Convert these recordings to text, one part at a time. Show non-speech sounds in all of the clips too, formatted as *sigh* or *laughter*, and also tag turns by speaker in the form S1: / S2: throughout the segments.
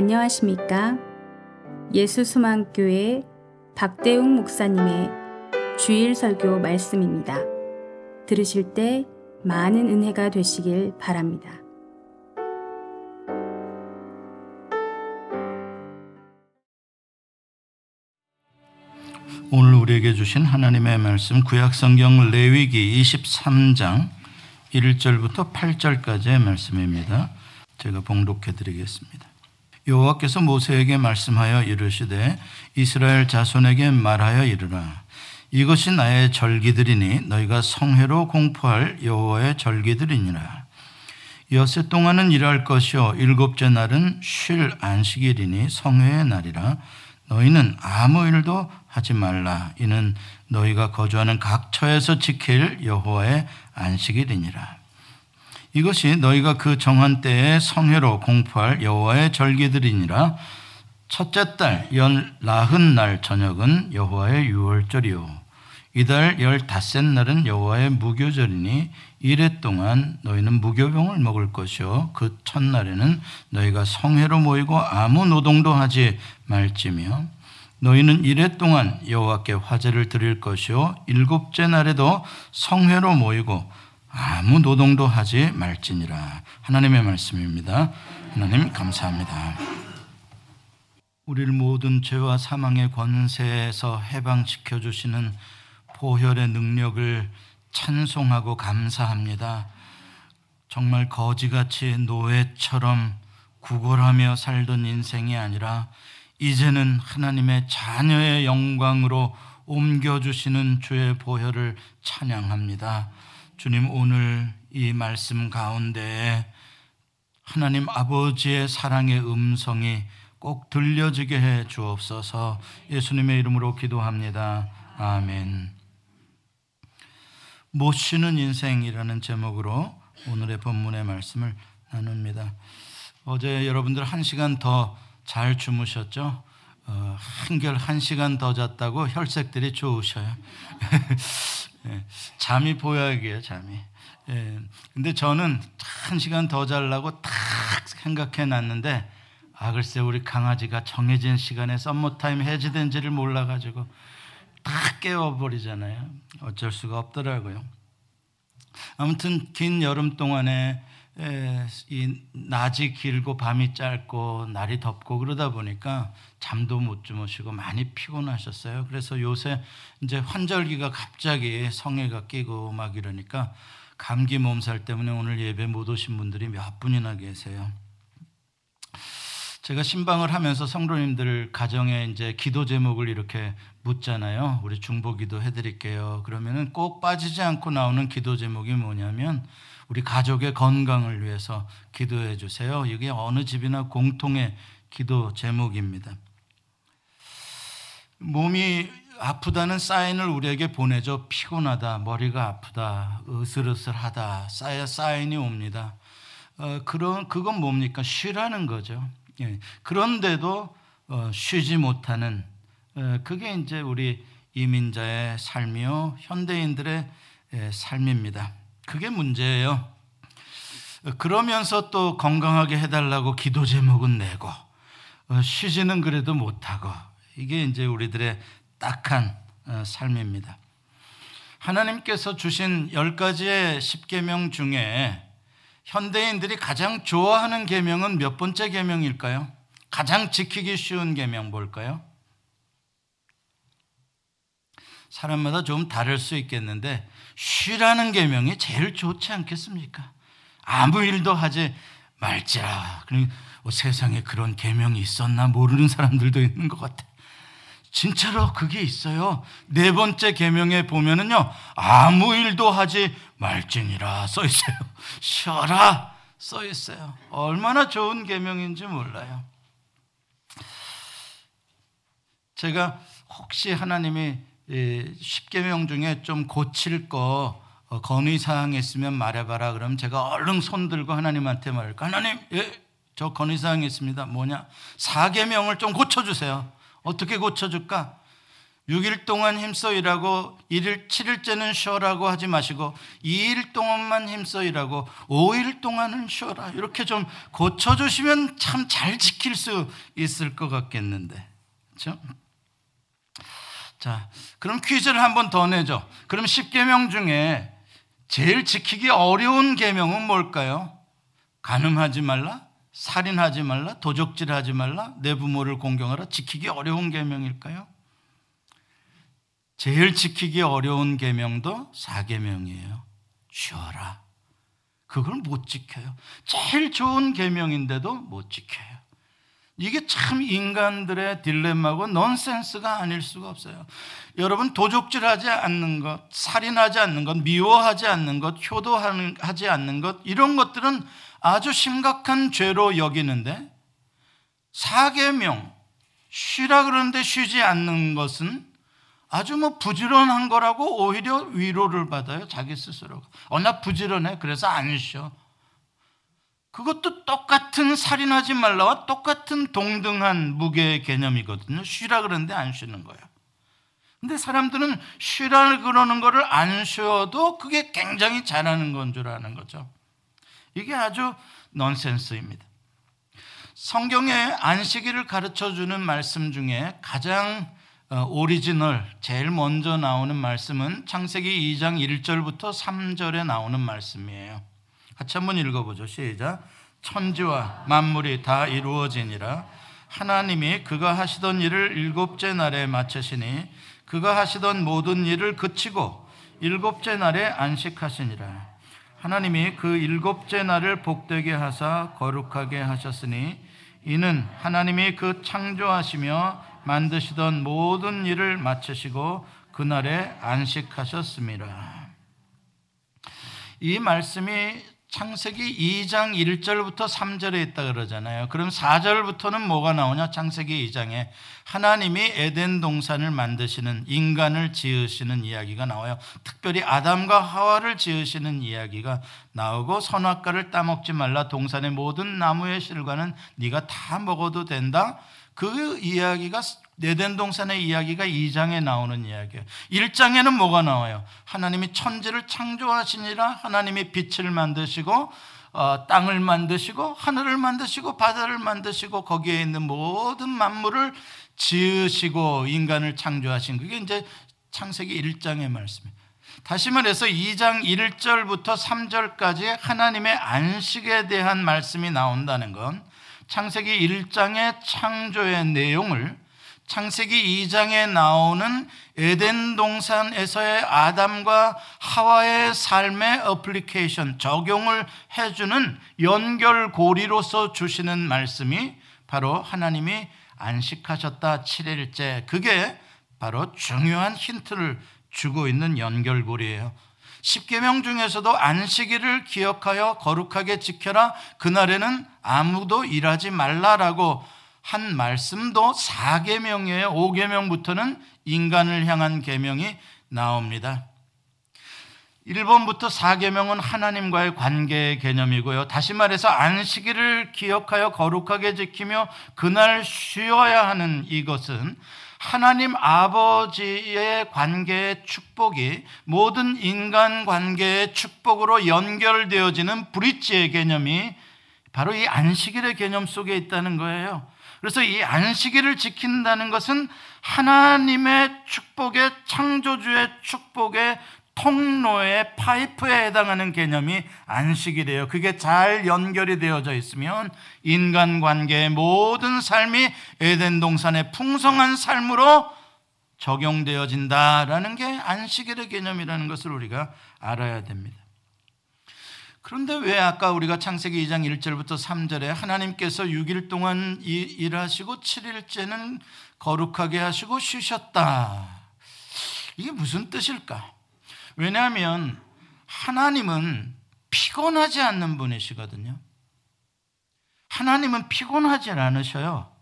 S1: 안녕하십니까? 예수수망교회 박대웅 목사님의 주일 설교 말씀입니다. 들으실 때 많은 은혜가 되시길 바랍니다.
S2: 오늘 우리에게 주신 하나님의 말씀 구약 성경 레위기 23장 1절부터 8절까지의 말씀입니다. 제가 봉독해 드리겠습니다. 여호와께서 모세에게 말씀하여 이르시되 이스라엘 자손에게 말하여 이르라. 이것이 나의 절기들이니 너희가 성회로 공포할 여호와의 절기들이니라. 여세 동안은 일할 것이요 일곱째 날은 쉴 안식일이니 성회의 날이라. 너희는 아무 일도 하지 말라. 이는 너희가 거주하는 각 처에서 지킬 여호와의 안식일이니라 이것이 너희가 그 정한 때에 성회로 공포할 여호와의 절기들이니라. 첫째 달 열나흔 날 저녁은 여호와의 유월절이요. 이달 열닷셋 날은 여호와의 무교절이니 이래 동안 너희는 무교병을 먹을 것이요. 그 첫날에는 너희가 성회로 모이고 아무 노동도 하지 말지며 너희는 이래 동안 여호와께 화제를 드릴 것이요. 일곱째 날에도 성회로 모이고 아무 노동도 하지 말지니라. 하나님의 말씀입니다. 하나님 감사합니다. 우리를 모든 죄와 사망의 권세에서 해방시켜 주시는 보혈의 능력을 찬송하고 감사합니다. 정말 거지같이 노예처럼 구걸하며 살던 인생이 아니라 이제는 하나님의 자녀의 영광으로 옮겨주시는 주의 보혈을 찬양합니다. 주님 오늘 이 말씀 가운데 하나님 아버지의 사랑의 음성이 꼭 들려지게 해 주옵소서 예수님의 이름으로 기도합니다. 아멘. 못 쉬는 인생이라는 제목으로 오늘의 본문의 말씀을 나눕니다. 어제 여러분들 한 시간 더 잘 주무셨죠? 어, 한결 한 시간 더 잤다고 혈색들이 좋으셔요. *laughs* 예, 잠이 보약이에요, 잠이. 예, 근데 저는 한 시간 더 자려고 탁 생각해 놨는데, 아, 글쎄, 우리 강아지가 정해진 시간에 썸머타임 해지된지를 몰라가지고 탁 깨워버리잖아요. 어쩔 수가 없더라고요. 아무튼 긴 여름 동안에 이 낮이 길고 밤이 짧고 날이 덥고 그러다 보니까 잠도 못 주무시고 많이 피곤하셨어요. 그래서 요새 이제 환절기가 갑자기 성해가 끼고 막 이러니까 감기 몸살 때문에 오늘 예배 못 오신 분들이 몇 분이나 계세요. 제가 신방을 하면서 성도님들 가정에 이제 기도 제목을 이렇게 묻잖아요. 우리 중보 기도 해드릴게요. 그러면은 꼭 빠지지 않고 나오는 기도 제목이 뭐냐면 우리 가족의 건강을 위해서 기도해 주세요. 이게 어느 집이나 공통의 기도 제목입니다. 몸이 아프다는 사인을 우리에게 보내죠. 피곤하다, 머리가 아프다, 으슬으슬하다, 사인이 옵니다. 어, 그런 그건 뭡니까? 쉬라는 거죠. 예. 그런데도 어, 쉬지 못하는 어, 그게 이제 우리 이민자의 삶이요 현대인들의 예, 삶입니다. 그게 문제예요. 그러면서 또 건강하게 해달라고 기도 제목은 내고 어, 쉬지는 그래도 못하고 이게 이제 우리들의 딱한 어, 삶입니다. 하나님께서 주신 열 가지의 십계명 중에 현대인들이 가장 좋아하는 계명은 몇 번째 계명일까요? 가장 지키기 쉬운 계명 뭘까요? 사람마다 좀 다를 수 있겠는데 쉬라는 계명이 제일 좋지 않겠습니까? 아무 일도 하지 말자. 뭐 세상에 그런 계명이 있었나 모르는 사람들도 있는 것 같아. 진짜로 그게 있어요. 네 번째 계명에 보면은요, 아무 일도 하지 말지니라 써 있어요. *laughs* 쉬어라 써 있어요. 얼마나 좋은 계명인지 몰라요. 제가 혹시 하나님이 십계명 중에 좀 고칠 거 어, 건의 사항 있으면 말해봐라. 그럼 제가 얼른 손 들고 하나님한테 말할까? 하나님, 예, 저 건의 사항 있습니다. 뭐냐? 사계명을 좀 고쳐주세요. 어떻게 고쳐줄까? 6일 동안 힘써 일하고 1일 7일째는 쉬어라고 하지 마시고 2일 동안만 힘써 일하고 5일 동안은 쉬어라. 이렇게 좀 고쳐 주시면 참 잘 지킬 수 있을 것 같겠는데. 그렇죠? 자, 그럼 퀴즈를 한 번 더 내죠. 그럼 10계명 중에 제일 지키기 어려운 계명은 뭘까요? 간음하지 말라, 살인하지 말라, 도적질하지 말라, 내 부모를 공경하라. 지키기 어려운 계명일까요? 제일 지키기 어려운 계명도 사계명이에요. 쉬어라. 그걸 못 지켜요. 제일 좋은 계명인데도 못 지켜요. 이게 참 인간들의 딜레마고 넌센스가 아닐 수가 없어요. 여러분 도적질하지 않는 것, 살인하지 않는 것, 미워하지 않는 것, 효도하지 않는 것 이런 것들은 아주 심각한 죄로 여기는데 사계명 쉬라 그러는데 쉬지 않는 것은 아주 뭐 부지런한 거라고 오히려 위로를 받아요. 자기 스스로가. 어, 나 부지런해. 그래서 안 쉬어. 그것도 똑같은 살인하지 말라와 똑같은 동등한 무게의 개념이거든요. 쉬라 그러는데 안 쉬는 거예요. 근데 사람들은 쉬라 그러는 거를 안 쉬어도 그게 굉장히 잘하는 건 줄 아는 거죠. 이게 아주 넌센스입니다. 성경에 안식일을 가르쳐 주는 말씀 중에 가장 어, 오리지널 제일 먼저 나오는 말씀은 창세기 2장 1절부터 3절에 나오는 말씀이에요. 같이 한번 읽어보죠. 시작. 천지와 만물이 다 이루어지니라. 하나님이 그가 하시던 일을 일곱째 날에 마치시니 그가 하시던 모든 일을 그치고 일곱째 날에 안식하시니라. 하나님이 그 일곱째 날을 복되게 하사 거룩하게 하셨으니 이는 하나님이 그 창조하시며 만드시던 모든 일을 마치시고 그날에 안식하셨습니다. 이 말씀이 창세기 2장 1절부터 3절에 있다 그러잖아요. 그럼 4절부터는 뭐가 나오냐? 창세기 2장에 하나님이 에덴 동산을 만드시는 인간을 지으시는 이야기가 나와요. 특별히 아담과 하와를 지으시는 이야기가 나오고 선악과를 따먹지 말라 동산의 모든 나무의 실과는 네가 다 먹어도 된다. 그 이야기가 에덴 동산의 이야기가 2장에 나오는 이야기예요. 1장에는 뭐가 나와요? 하나님이 천지를 창조하시니라 하나님이 빛을 만드시고 어, 땅을 만드시고 하늘을 만드시고 바다를 만드시고 거기에 있는 모든 만물을 지으시고 인간을 창조하신 그게 이제 창세기 1장의 말씀이에요. 다시 말해서 2장 1절부터 3절까지 하나님의 안식에 대한 말씀이 나온다는 건 창세기 1장의 창조의 내용을 창세기 2장에 나오는 에덴 동산에서의 아담과 하와의 삶의 어플리케이션, 적용을 해주는 연결고리로서 주시는 말씀이 바로 하나님이 안식하셨다 7일째. 그게 바로 중요한 힌트를 주고 있는 연결고리예요. 십계명 중에서도 안식일을 기억하여 거룩하게 지켜라. 그날에는 아무도 일하지 말라라고 한 말씀도 4계명이에요. 5계명부터는 인간을 향한 계명이 나옵니다. 1번부터 4계명은 하나님과의 관계의 개념이고요. 다시 말해서 안식일을 기억하여 거룩하게 지키며 그날 쉬어야 하는 이것은 하나님 아버지의 관계의 축복이 모든 인간 관계의 축복으로 연결되어지는 브릿지의 개념이 바로 이 안식일의 개념 속에 있다는 거예요. 그래서 이 안식일을 지킨다는 것은 하나님의 축복의 창조주의 축복의 통로의 파이프에 해당하는 개념이 안식이래요. 그게 잘 연결이 되어져 있으면 인간관계의 모든 삶이 에덴 동산의 풍성한 삶으로 적용되어진다라는 게 안식일의 개념이라는 것을 우리가 알아야 됩니다. 그런데 왜 아까 우리가 창세기 2장 1절부터 3절에 하나님께서 6일 동안 일하시고 7일째는 거룩하게 하시고 쉬셨다. 이게 무슨 뜻일까? 왜냐하면 하나님은 피곤하지 않는 분이시거든요. 하나님은 피곤하지 않으셔요.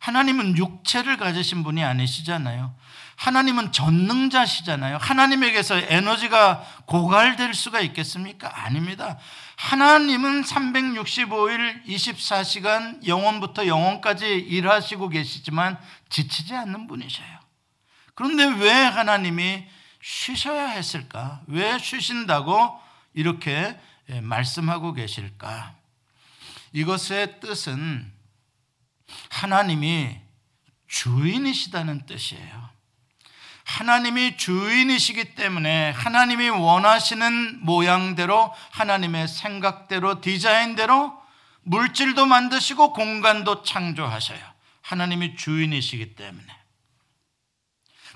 S2: 하나님은 육체를 가지신 분이 아니시잖아요. 하나님은 전능자시잖아요. 하나님에게서 에너지가 고갈될 수가 있겠습니까? 아닙니다. 하나님은 365일 24시간 영원부터 영원까지 일하시고 계시지만 지치지 않는 분이셔요. 그런데 왜 하나님이 쉬셔야 했을까? 왜 쉬신다고 이렇게 예, 말씀하고 계실까? 이것의 뜻은 하나님이 주인이시다는 뜻이에요. 하나님이 주인이시기 때문에 하나님이 원하시는 모양대로 하나님의 생각대로 디자인대로 물질도 만드시고 공간도 창조하셔요. 하나님이 주인이시기 때문에.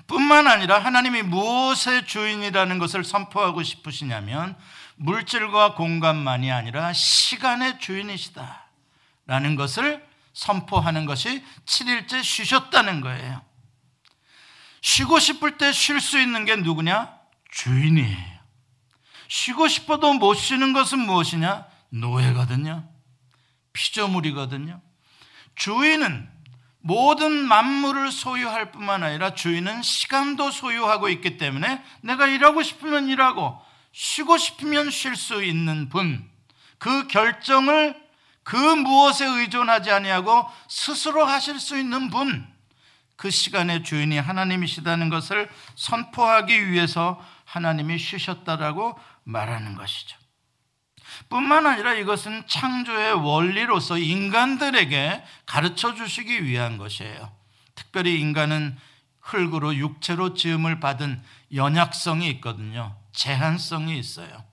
S2: 뿐만 아니라 하나님이 무엇의 주인이라는 것을 선포하고 싶으시냐면 물질과 공간만이 아니라 시간의 주인이시다. 라는 것을 선포하는 것이 7일째 쉬셨다는 거예요. 쉬고 싶을 때 쉴 수 있는 게 누구냐? 주인이에요. 쉬고 싶어도 못 쉬는 것은 무엇이냐? 노예거든요. 피조물이거든요. 주인은 모든 만물을 소유할 뿐만 아니라 주인은 시간도 소유하고 있기 때문에 내가 일하고 싶으면 일하고 쉬고 싶으면 쉴 수 있는 분. 그 결정을 그 무엇에 의존하지 아니하고 스스로 하실 수 있는 분. 그 시간의 주인이 하나님이시다는 것을 선포하기 위해서 하나님이 쉬셨다라고 말하는 것이죠. 뿐만 아니라 이것은 창조의 원리로서 인간들에게 가르쳐 주시기 위한 것이에요. 특별히 인간은 흙으로 육체로 지음을 받은 연약성이 있거든요. 제한성이 있어요.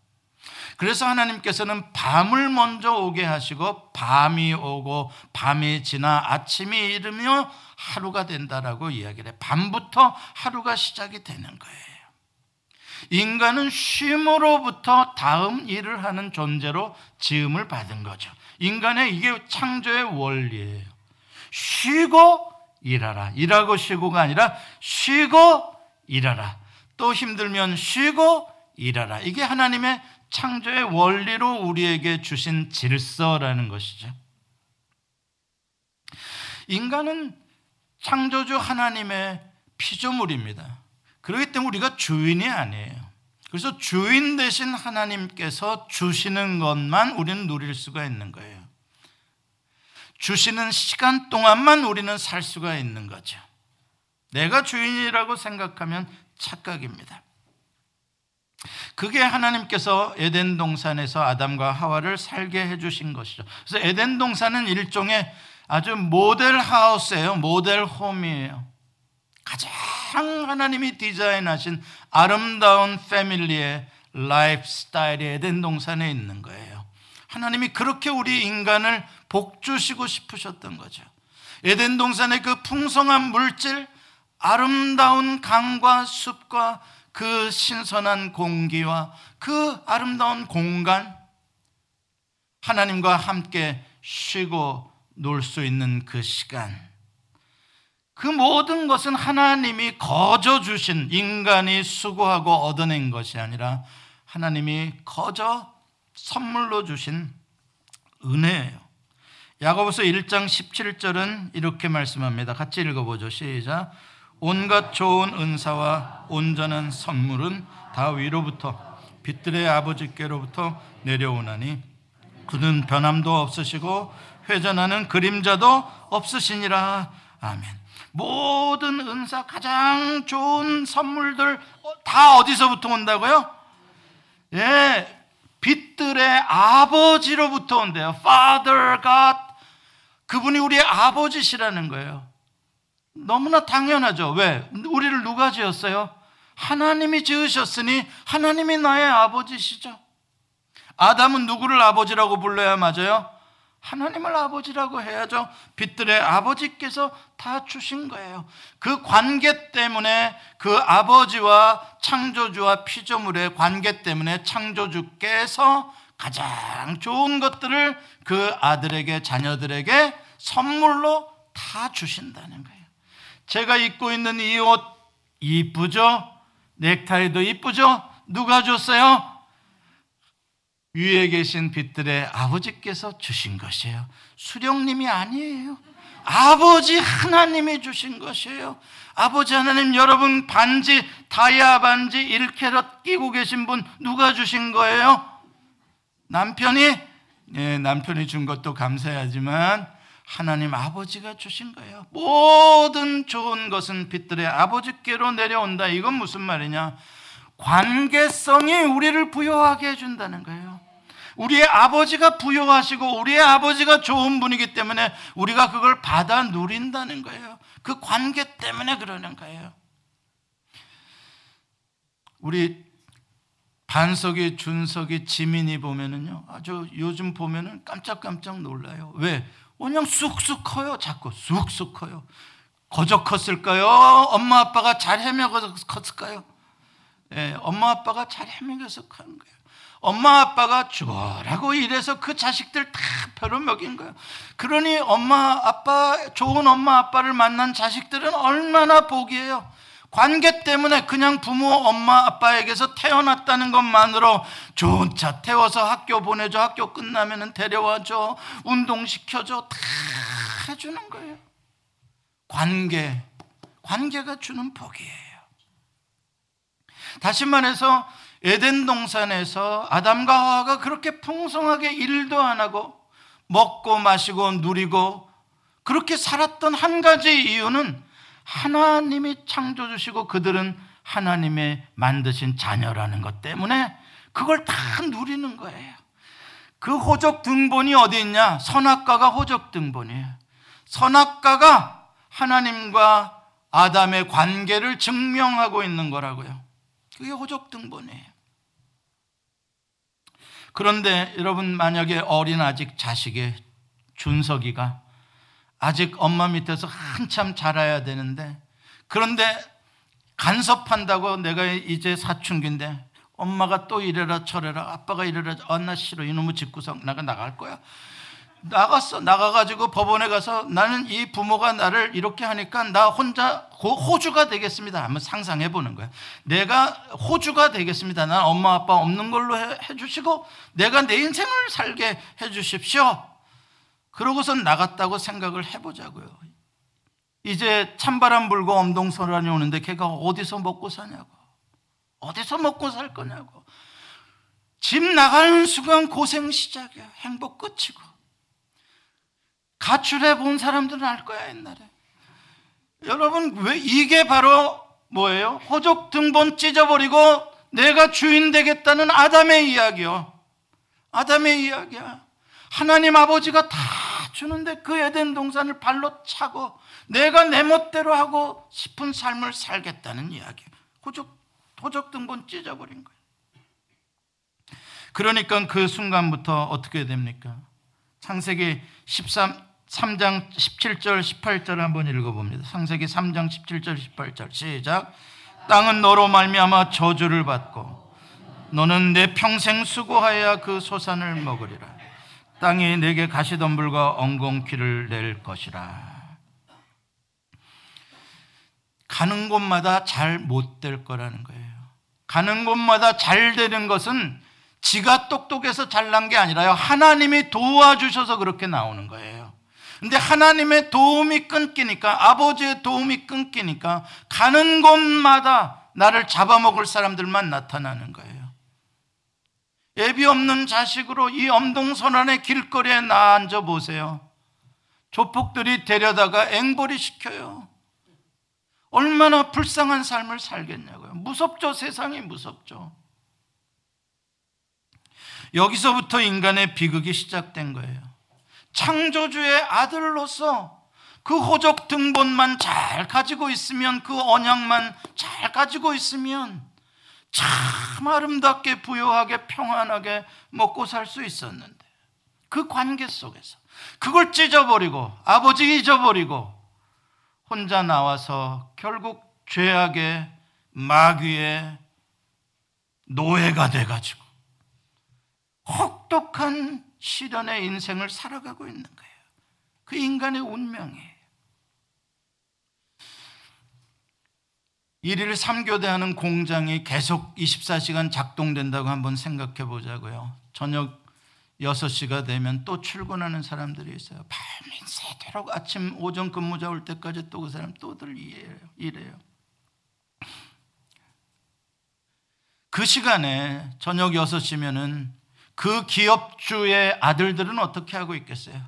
S2: 그래서 하나님께서는 밤을 먼저 오게 하시고 밤이 오고 밤이 지나 아침이 이르며 하루가 된다라고 이야기를 해. 밤부터 하루가 시작이 되는 거예요. 인간은 쉼으로부터 다음 일을 하는 존재로 지음을 받은 거죠. 인간의 이게 창조의 원리예요. 쉬고 일하라. 일하고 쉬고가 아니라 쉬고 일하라. 또 힘들면 쉬고 일하라. 이게 하나님의 창조의 원리로 우리에게 주신 질서라는 것이죠. 인간은 창조주 하나님의 피조물입니다. 그렇기 때문에 우리가 주인이 아니에요. 그래서 주인 대신 하나님께서 주시는 것만 우리는 누릴 수가 있는 거예요. 주시는 시간 동안만 우리는 살 수가 있는 거죠. 내가 주인이라고 생각하면 착각입니다. 그게 하나님께서 에덴 동산에서 아담과 하와를 살게 해주신 것이죠. 그래서 에덴 동산은 일종의 아주 모델 하우스예요. model home이에요. 가장 하나님이 디자인하신 아름다운 family의 lifestyle이 에덴 동산에 있는 거예요. 하나님이 그렇게 우리 인간을 복주시고 싶으셨던 거죠. 에덴 동산의 그 풍성한 물질, 아름다운 강과 숲과 그 신선한 공기와 그 아름다운 공간, 하나님과 함께 쉬고 놀 수 있는 그 시간, 그 모든 것은 하나님이 거저 주신 인간이 수고하고 얻어낸 것이 아니라 하나님이 거저 선물로 주신 은혜예요. 야고보서 1장 17절은 이렇게 말씀합니다. 같이 읽어보죠. 시작. 온갖 좋은 은사와 온전한 선물은 다 위로부터 빛들의 아버지께로부터 내려오나니 그는 변함도 없으시고 회전하는 그림자도 없으시니라. 아멘. 모든 은사 가장 좋은 선물들 다 어디서부터 온다고요? 예, 빛들의 아버지로부터 온대요. Father God. 그분이 우리의 아버지시라는 거예요. 너무나 당연하죠. 왜? 우리를 누가 지었어요? 하나님이 지으셨으니 하나님이 나의 아버지시죠. 아담은 누구를 아버지라고 불러야 맞아요? 하나님을 아버지라고 해야죠. 빛들의 아버지께서 다 주신 거예요. 그 관계 때문에 그 아버지와 창조주와 피조물의 관계 때문에 창조주께서 가장 좋은 것들을 그 아들에게 자녀들에게 선물로 다 주신다는 거예요. 제가 입고 있는 이 옷 이쁘죠? 넥타이도 이쁘죠? 누가 줬어요? 위에 계신 빛들의 아버지께서 주신 것이에요. 수령님이 아니에요. 아버지 하나님이 주신 것이에요. 아버지 하나님 여러분 반지 다이아 반지 1캐럿 끼고 계신 분 누가 주신 거예요? 남편이 예, 남편이 준 것도 감사하지만 하나님 아버지가 주신 거예요. 모든 좋은 것은 빛들의 아버지께로 내려온다. 이건 무슨 말이냐? 관계성이 우리를 부여하게 해준다는 거예요. 우리의 아버지가 부여하시고 우리의 아버지가 좋은 분이기 때문에 우리가 그걸 받아 누린다는 거예요. 그 관계 때문에 그러는 거예요. 우리 반석이, 준석이, 지민이 보면은요, 아주 요즘 보면은 깜짝깜짝 놀라요. 왜? 그냥 쑥쑥 커요. 자꾸 쑥쑥 커요. 거저 컸을까요? 엄마 아빠가 잘 헤매서 컸을까요? 예, 엄마 아빠가 잘 헤매서 큰 거예요. 엄마 아빠가 죽어라고 이래서 그 자식들 다 벼로 먹인 거예요. 그러니 엄마 아빠 좋은 엄마 아빠를 만난 자식들은 얼마나 복이에요. 관계 때문에 그냥 부모 엄마 아빠에게서 태어났다는 것만으로 좋은 차 태워서 학교 보내줘 학교 끝나면 데려와줘 운동시켜줘 다 해주는 거예요. 관계 관계가 주는 복이에요. 다시 말해서 에덴 동산에서 아담과 하와가 그렇게 풍성하게 일도 안 하고 먹고 마시고 누리고 그렇게 살았던 한 가지 이유는 하나님이 창조주시고 그들은 하나님의 만드신 자녀라는 것 때문에 그걸 다 누리는 거예요. 그 호적 등본이 어디 있냐? 선악과가 호적 등본이에요. 선악과가 하나님과 아담의 관계를 증명하고 있는 거라고요. 그게 호적 등본이에요. 그런데 여러분 만약에 어린 아직 자식의 준석이가 아직 엄마 밑에서 한참 자라야 되는데 그런데 간섭한다고 내가 이제 사춘기인데 엄마가 또 이래라 저래라 아빠가 이래라 언나 아, 싫어 이놈의 집구석 나가 나갈 거야. 나갔어. 나가가지고 법원에 가서 나는 이 부모가 나를 이렇게 하니까 나 혼자 호주가 되겠습니다. 한번 상상해 보는 거야. 내가 호주가 되겠습니다. 난 엄마 아빠 없는 걸로 해, 해주시고 내가 내 인생을 살게 해주십시오 그러고선 나갔다고 생각을 해보자고요. 이제 찬바람 불고 엄동설환이 오는데 걔가 어디서 먹고 사냐고. 어디서 먹고 살 거냐고. 집 나가는 순간 고생 시작이야. 행복 끝이고. 가출해 본 사람들은 알 거야, 옛날에. 여러분, 왜 이게 바로 뭐예요? 호적 등본 찢어버리고 내가 주인 되겠다는 아담의 이야기요. 아담의 이야기야. 하나님 아버지가 다 주는데 그 에덴 동산을 발로 차고 내가 내 멋대로 하고 싶은 삶을 살겠다는 이야기. 호적, 호적 등본 찢어버린 거예요. 그러니까 그 순간부터 어떻게 됩니까? 창세기 13, 3장 17절 18절 한번 읽어봅니다. 창세기 3장 17절 18절 시작. 땅은 너로 말미암아 저주를 받고 너는 내 평생 수고하여야 그 소산을 먹으리라. 땅이 내게 가시덤불과 엉겅퀴를 낼 것이라. 가는 곳마다 잘 못 될 거라는 거예요. 가는 곳마다 잘 되는 것은 지가 똑똑해서 잘난 게 아니라요. 하나님이 도와주셔서 그렇게 나오는 거예요. 근데 하나님의 도움이 끊기니까, 아버지의 도움이 끊기니까, 가는 곳마다 나를 잡아먹을 사람들만 나타나는 거예요. 예비 없는 자식으로 이 엄동선안의 길거리에 나 앉아 보세요. 조폭들이 데려다가 앵벌이 시켜요. 얼마나 불쌍한 삶을 살겠냐고요. 무섭죠. 세상이 무섭죠. 여기서부터 인간의 비극이 시작된 거예요. 창조주의 아들로서 그 호적 등본만 잘 가지고 있으면 그 언약만 잘 가지고 있으면 참 아름답게 부유하게 평안하게 먹고 살 수 있었는데 그 관계 속에서 그걸 찢어버리고 아버지 잊어버리고 혼자 나와서 결국 죄악의 마귀의 노예가 돼가지고 혹독한 시련의 인생을 살아가고 있는 거예요. 그 인간의 운명이에요. 일일 3교대하는 공장이 계속 24시간 작동된다고 한번 생각해 보자고요. 저녁 6시가 되면 또 출근하는 사람들이 있어요. 밤이 새도록 아침 오전 근무자 올 때까지 또 그 사람 또들 일해요. 그 시간에 저녁 6시면은 그 기업주의 아들들은 어떻게 하고 있겠어요?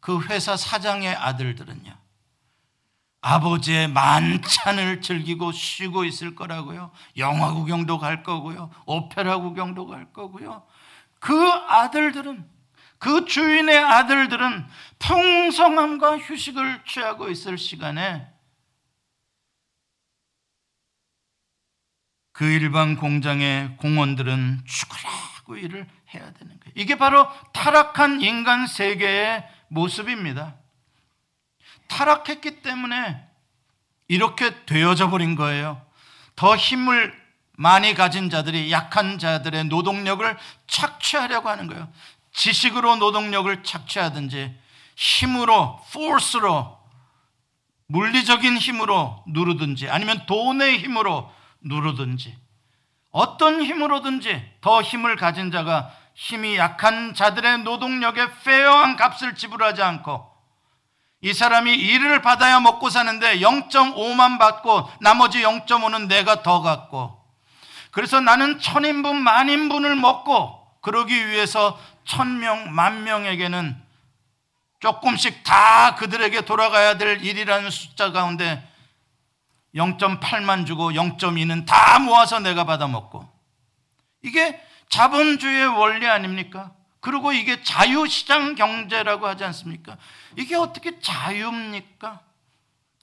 S2: 그 회사 사장의 아들들은요. 아버지의 만찬을 즐기고 쉬고 있을 거라고요. 영화 구경도 갈 거고요. 오페라 구경도 갈 거고요. 그 아들들은 그 주인의 아들들은 풍성함과 휴식을 취하고 있을 시간에 그 일반 공장의 공원들은 죽으라고 일을 해야 되는 거예요. 이게 바로 타락한 인간 세계의 모습입니다. 타락했기 때문에 이렇게 되어져 버린 거예요. 더 힘을 많이 가진 자들이 약한 자들의 노동력을 착취하려고 하는 거예요. 지식으로 노동력을 착취하든지 힘으로, force로, 물리적인 힘으로 누르든지 아니면 돈의 힘으로 누르든지 어떤 힘으로든지 더 힘을 가진 자가 힘이 약한 자들의 노동력에 페어한 값을 지불하지 않고 이 사람이 일을 받아야 먹고 사는데 0.5만 받고 나머지 0.5는 내가 더 갖고 그래서 나는 천인분 만인분을 먹고 그러기 위해서 천명 만명에게는 조금씩 다 그들에게 돌아가야 될 일이라는 숫자 가운데 0.8만 주고 0.2는 다 모아서 내가 받아 먹고 이게 자본주의의 원리 아닙니까? 그리고 이게 자유시장 경제라고 하지 않습니까? 이게 어떻게 자유입니까?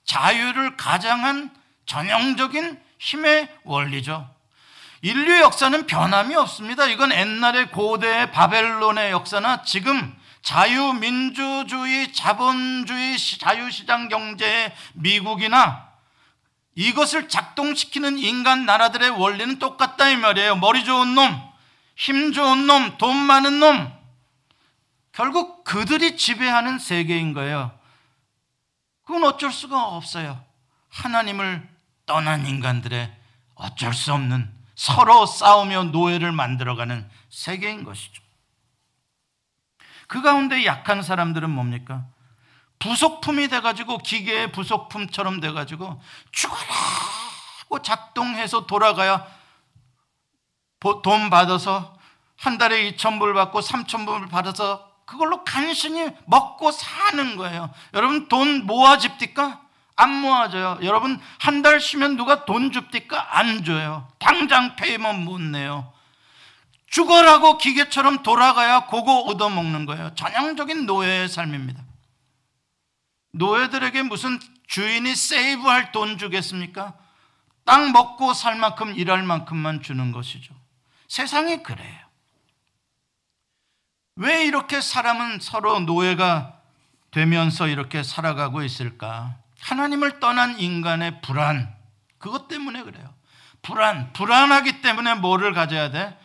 S2: 자유를 가장한 전형적인 힘의 원리죠. 인류 역사는 변함이 없습니다. 이건 옛날의 고대 바벨론의 역사나 지금 자유민주주의, 자본주의, 자유시장 경제의 미국이나 이것을 작동시키는 인간 나라들의 원리는 똑같다 이 말이에요. 머리 좋은 놈, 힘 좋은 놈, 돈 많은 놈. 결국 그들이 지배하는 세계인 거예요. 그건 어쩔 수가 없어요. 하나님을 떠난 인간들의 어쩔 수 없는 서로 싸우며 노예를 만들어가는 세계인 것이죠. 그 가운데 약한 사람들은 뭡니까? 부속품이 돼가지고 기계의 부속품처럼 돼가지고 죽어라고 작동해서 돌아가야 돈 받아서 한 달에 2천 불 받고 3천 불 받아서 그걸로 간신히 먹고 사는 거예요. 여러분 돈 모아집니까? 안 모아져요. 여러분 한 달 쉬면 누가 돈 줍니까? 안 줘요. 당장 페이면 못 내요. 죽어라고 기계처럼 돌아가야 그거 얻어먹는 거예요. 전형적인 노예의 삶입니다. 노예들에게 무슨 주인이 세이브할 돈 주겠습니까? 땅 먹고 살 만큼 일할 만큼만 주는 것이죠. 세상이 그래요. 왜 이렇게 사람은 서로 노예가 되면서 이렇게 살아가고 있을까? 하나님을 떠난 인간의 불안. 그것 때문에 그래요. 불안. 불안하기 때문에 뭐를 가져야 돼?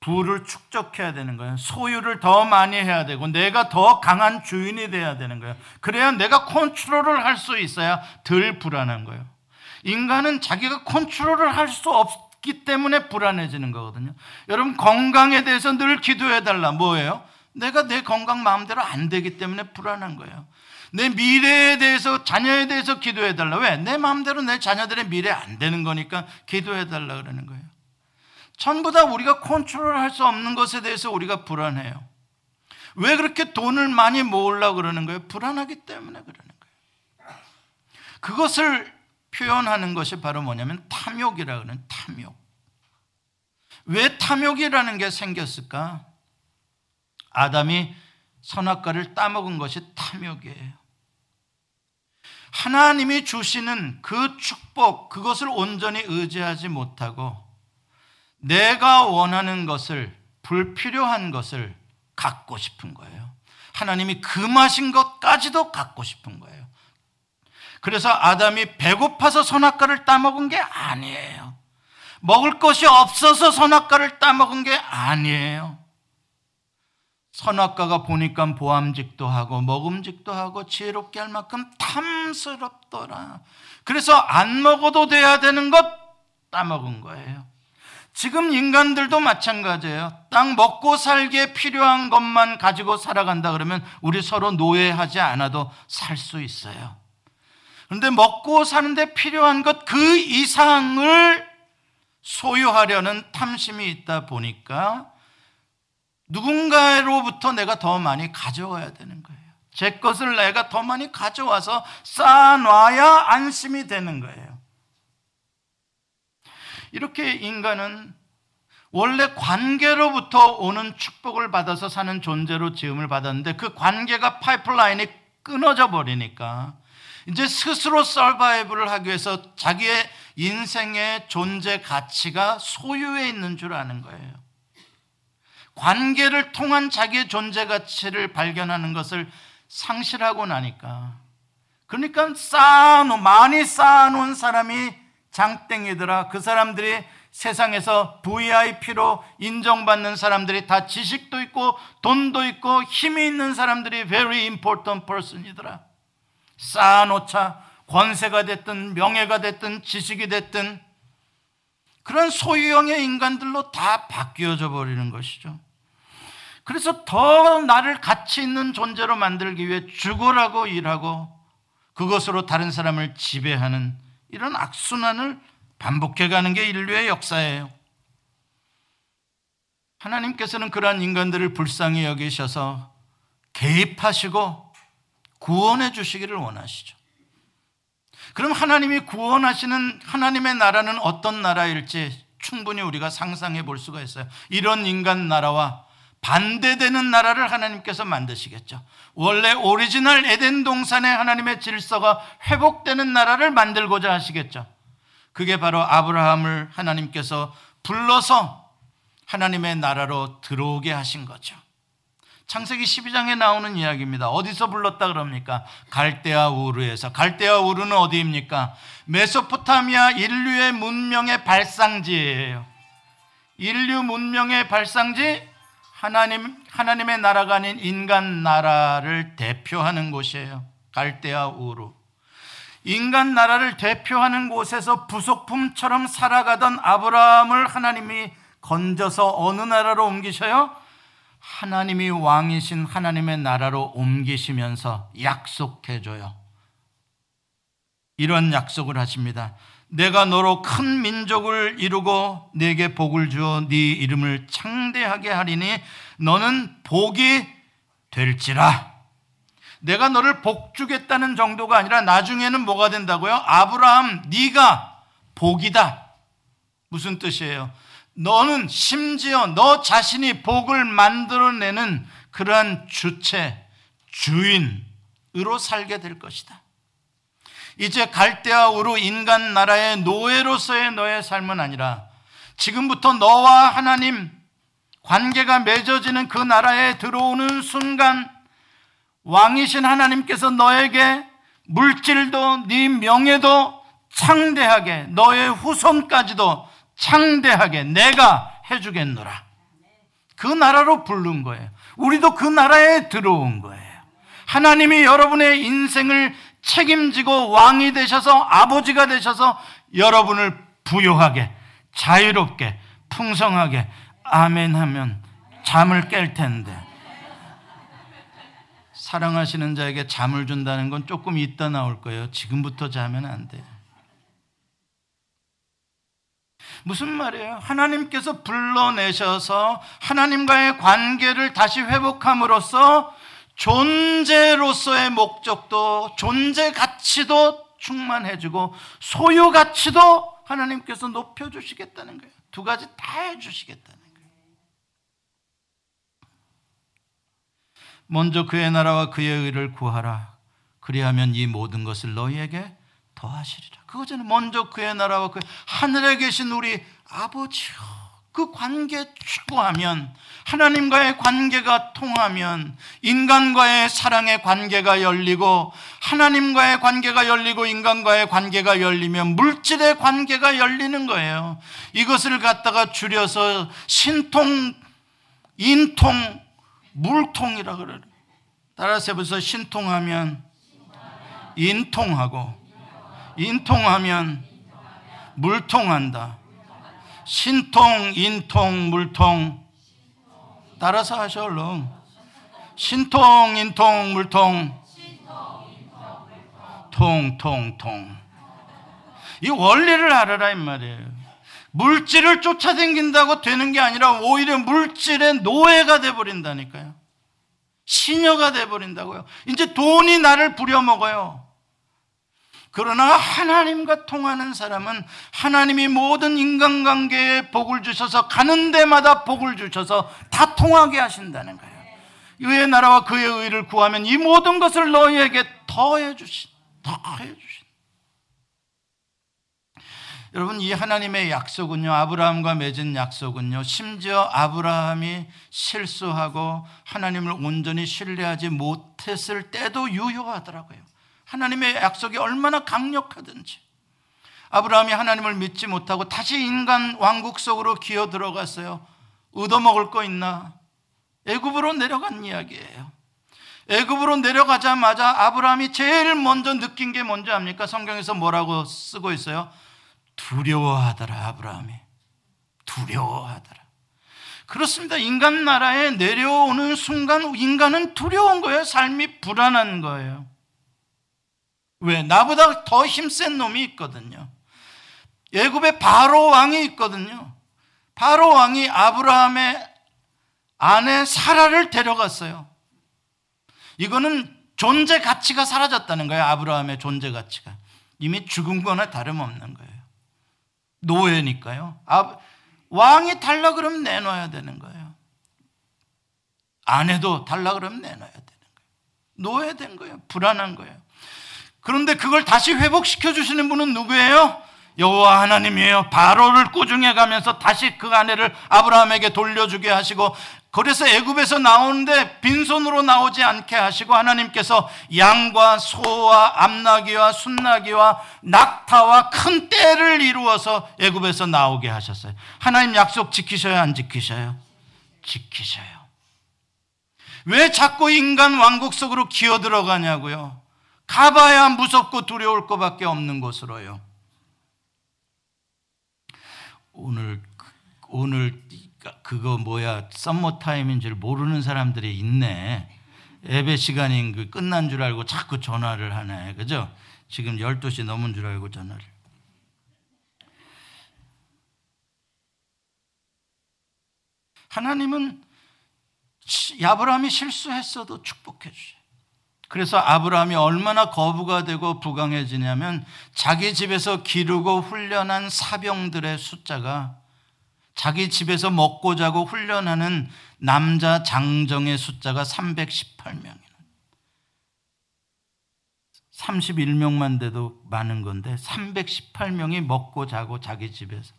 S2: 부를 축적해야 되는 거예요. 소유를 더 많이 해야 되고 내가 더 강한 주인이 돼야 되는 거예요. 그래야 내가 컨트롤을 할 수 있어야 덜 불안한 거예요. 인간은 자기가 컨트롤을 할 수 없 기 때문에 불안해지는 거거든요. 여러분 건강에 대해서 늘 기도해 달라. 뭐예요? 내가 내 건강 마음대로 안 되기 때문에 불안한 거예요. 내 미래에 대해서 자녀에 대해서 기도해 달라. 왜? 내 마음대로 내 자녀들의 미래 안 되는 거니까 기도해 달라 그러는 거예요. 전부 다 우리가 컨트롤 할 수 없는 것에 대해서 우리가 불안해요. 왜 그렇게 돈을 많이 모으려고 그러는 거예요? 불안하기 때문에 그러는 거예요. 그것을 표현하는 것이 바로 뭐냐면 탐욕이라 그러는 탐욕. 왜 탐욕이라는 게 생겼을까? 아담이 선악과를 따먹은 것이 탐욕이에요. 하나님이 주시는 그 축복, 그것을 온전히 의지하지 못하고 내가 원하는 것을 불필요한 것을 갖고 싶은 거예요. 하나님이 금하신 것까지도 갖고 싶은 거예요. 그래서 아담이 배고파서 선악과를 따먹은 게 아니에요. 먹을 것이 없어서 선악과를 따먹은 게 아니에요. 선악과가 보니까 보암직도 하고 먹음직도 하고 지혜롭게 할 만큼 탐스럽더라. 그래서 안 먹어도 돼야 되는 것 따먹은 거예요. 지금 인간들도 마찬가지예요. 땅 먹고 살기에 필요한 것만 가지고 살아간다 그러면 우리 서로 노예하지 않아도 살 수 있어요. 그런데 먹고 사는데 필요한 것 그 이상을 소유하려는 탐심이 있다 보니까 누군가로부터 내가 더 많이 가져와야 되는 거예요. 제 것을 내가 더 많이 가져와서 쌓아놔야 안심이 되는 거예요. 이렇게 인간은 원래 관계로부터 오는 축복을 받아서 사는 존재로 지음을 받았는데 그 관계가 파이프라인이 끊어져 버리니까 이제 스스로 서바이브를 하기 위해서 자기의 인생의 존재 가치가 소유에 있는 줄 아는 거예요. 관계를 통한 자기의 존재 가치를 발견하는 것을 상실하고 나니까 그러니까 쌓아놓은 많이 쌓아놓은 사람이 장땡이더라. 그 사람들이 세상에서 VIP로 인정받는 사람들이 다 지식도 있고 돈도 있고 힘이 있는 사람들이 very important person이더라. 쌓아놓자 권세가 됐든 명예가 됐든 지식이 됐든 그런 소유형의 인간들로 다 바뀌어져 버리는 것이죠. 그래서 더 나를 가치 있는 존재로 만들기 위해 죽으라고 일하고 그것으로 다른 사람을 지배하는 이런 악순환을 반복해 가는 게 인류의 역사예요. 하나님께서는 그러한 인간들을 불쌍히 여기셔서 개입하시고 구원해 주시기를 원하시죠. 그럼 하나님이 구원하시는 하나님의 나라는 어떤 나라일지 충분히 우리가 상상해 볼 수가 있어요. 이런 인간 나라와 반대되는 나라를 하나님께서 만드시겠죠. 원래 오리지널 에덴 동산의 하나님의 질서가 회복되는 나라를 만들고자 하시겠죠. 그게 바로 아브라함을 하나님께서 불러서 하나님의 나라로 들어오게 하신 거죠. 창세기 12장에 나오는 이야기입니다. 어디서 불렀다 그럽니까? 갈대아 우르에서. 갈대아 우르는 어디입니까? 메소포타미아 인류의 문명의 발상지예요. 인류 문명의 발상지 하나님, 하나님의 나라가 아닌 인간 나라를 대표하는 곳이에요. 갈대아 우루. 인간 나라를 대표하는 곳에서 부속품처럼 살아가던 아브라함을 하나님이 건져서 어느 나라로 옮기셔요? 하나님이 왕이신 하나님의 나라로 옮기시면서 약속해줘요. 이런 약속을 하십니다. 내가 너로 큰 민족을 이루고 내게 복을 주어 네 이름을 창대하게 하리니 너는 복이 될지라. 내가 너를 복 주겠다는 정도가 아니라 나중에는 뭐가 된다고요? 아브라함 네가 복이다. 무슨 뜻이에요? 너는 심지어 너 자신이 복을 만들어내는 그러한 주체, 주인으로 살게 될 것이다. 이제 갈대아 우루 인간 나라의 노예로서의 너의 삶은 아니라 지금부터 너와 하나님 관계가 맺어지는 그 나라에 들어오는 순간 왕이신 하나님께서 너에게 물질도 네 명예도 창대하게 너의 후손까지도 창대하게 내가 해주겠노라. 그 나라로 부른 거예요. 우리도 그 나라에 들어온 거예요. 하나님이 여러분의 인생을 책임지고 왕이 되셔서 아버지가 되셔서 여러분을 부유하게 자유롭게 풍성하게 아멘 하면 잠을 깰 텐데 사랑하시는 자에게 잠을 준다는 건 조금 있다 나올 거예요. 지금부터 자면 안 돼요. 무슨 말이에요? 하나님께서 불러내셔서 하나님과의 관계를 다시 회복함으로써 존재로서의 목적도 존재 가치도 충만해주고 소유 가치도 하나님께서 높여주시겠다는 거예요. 두 가지 다 해주시겠다는 거예요. 먼저 그의 나라와 그의 의를 구하라. 그리하면 이 모든 것을 너희에게 더하시리라. 그거잖아요. 먼저 그의 나라와 그 하늘에 계신 우리 아버지요. 그 관계 추구하면 하나님과의 관계가 통하면 인간과의 사랑의 관계가 열리고 하나님과의 관계가 열리고 인간과의 관계가 열리면 물질의 관계가 열리는 거예요. 이것을 갖다가 줄여서 신통, 인통, 물통이라 그래요. 따라서 해보세요. 신통하면 인통하고 인통하면 물통한다. 신통, 인통, 물통. 따라서 하셔, 얼른. 신통, 인통, 물통. 통, 통, 통. 이 원리를 알아라, 이 말이에요. 물질을 쫓아다닌다고 되는 게 아니라 오히려 물질의 노예가 돼버린다니까요. 시녀가 돼버린다고요. 이제 돈이 나를 부려먹어요. 그러나 하나님과 통하는 사람은 하나님이 모든 인간관계에 복을 주셔서 가는 데마다 복을 주셔서 다 통하게 하신다는 거예요. 그의 나라와 그의 의를 구하면 이 모든 것을 너희에게 더해 주신, 더해 주신. 여러분 이 하나님의 약속은요 아브라함과 맺은 약속은요 심지어 아브라함이 실수하고 하나님을 온전히 신뢰하지 못했을 때도 유효하더라고요. 하나님의 약속이 얼마나 강력하든지 아브라함이 하나님을 믿지 못하고 다시 인간 왕국 속으로 기어 들어갔어요. 얻어먹을 거 있나? 애굽으로 내려간 이야기예요. 애굽으로 내려가자마자 아브라함이 제일 먼저 느낀 게 뭔지 압니까? 성경에서 뭐라고 쓰고 있어요? 두려워하더라 아브라함이. 두려워하더라. 그렇습니다. 인간 나라에 내려오는 순간 인간은 두려운 거예요. 삶이 불안한 거예요. 왜? 나보다 더 힘센 놈이 있거든요. 예굽에 바로 왕이 있거든요. 바로 왕이 아브라함의 아내 사라를 데려갔어요. 이거는 존재 가치가 사라졌다는 거예요. 아브라함의 존재 가치가. 이미 죽은 거나 다름없는 거예요. 노예니까요. 아, 왕이 달라 그러면 내놔야 되는 거예요. 아내도 달라 그러면 내놔야 되는 거예요. 노예된 거예요. 불안한 거예요. 그런데 그걸 다시 회복시켜 주시는 분은 누구예요? 여호와 하나님이에요. 바로를 꾸중해 가면서 다시 그 아내를 아브라함에게 돌려주게 하시고 그래서 애굽에서 나오는데 빈손으로 나오지 않게 하시고 하나님께서 양과 소와 암나귀와 순나귀와 낙타와 큰 떼를 이루어서 애굽에서 나오게 하셨어요. 하나님 약속 지키셔야 안 지키셔요? 지키셔요. 왜 자꾸 인간 왕국 속으로 기어 들어가냐고요? 가봐야 무섭고 두려울 것밖에 없는 곳으로요. 오늘 오늘 그거 뭐야 썸머 타임인 줄 모르는 사람들이 있네. 예배 시간인 그 끝난 줄 알고 자꾸 전화를 하네. 그죠? 지금 12시 넘은 줄 알고 전화를. 하나님은 야브라함이 실수했어도 축복해 주셔요. 그래서 아브라함이 얼마나 거부가 되고 부강해지냐면 자기 집에서 기르고 훈련한 사병들의 숫자가 자기 집에서 먹고 자고 훈련하는 남자 장정의 숫자가 318명이에요. 31명만 돼도 많은 건데 318명이 먹고 자고 자기 집에서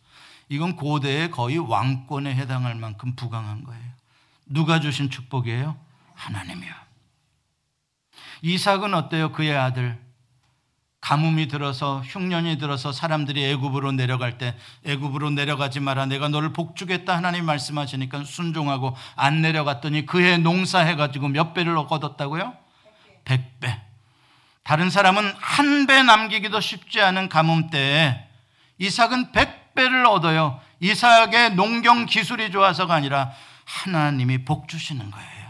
S2: 이건 고대의 거의 왕권에 해당할 만큼 부강한 거예요. 누가 주신 축복이에요? 하나님이요. 이삭은 어때요? 그의 아들 가뭄이 들어서 흉년이 들어서 사람들이 애굽으로 내려갈 때 애굽으로 내려가지 마라 내가 너를 복주겠다 하나님 말씀하시니까 순종하고 안 내려갔더니 그해 농사해 가지고 몇 배를 얻었다고요? 백배 다른 사람은 한 배 남기기도 쉽지 않은 가뭄 때에 이삭은 백배를 얻어요 이삭의 농경 기술이 좋아서가 아니라 하나님이 복 주시는 거예요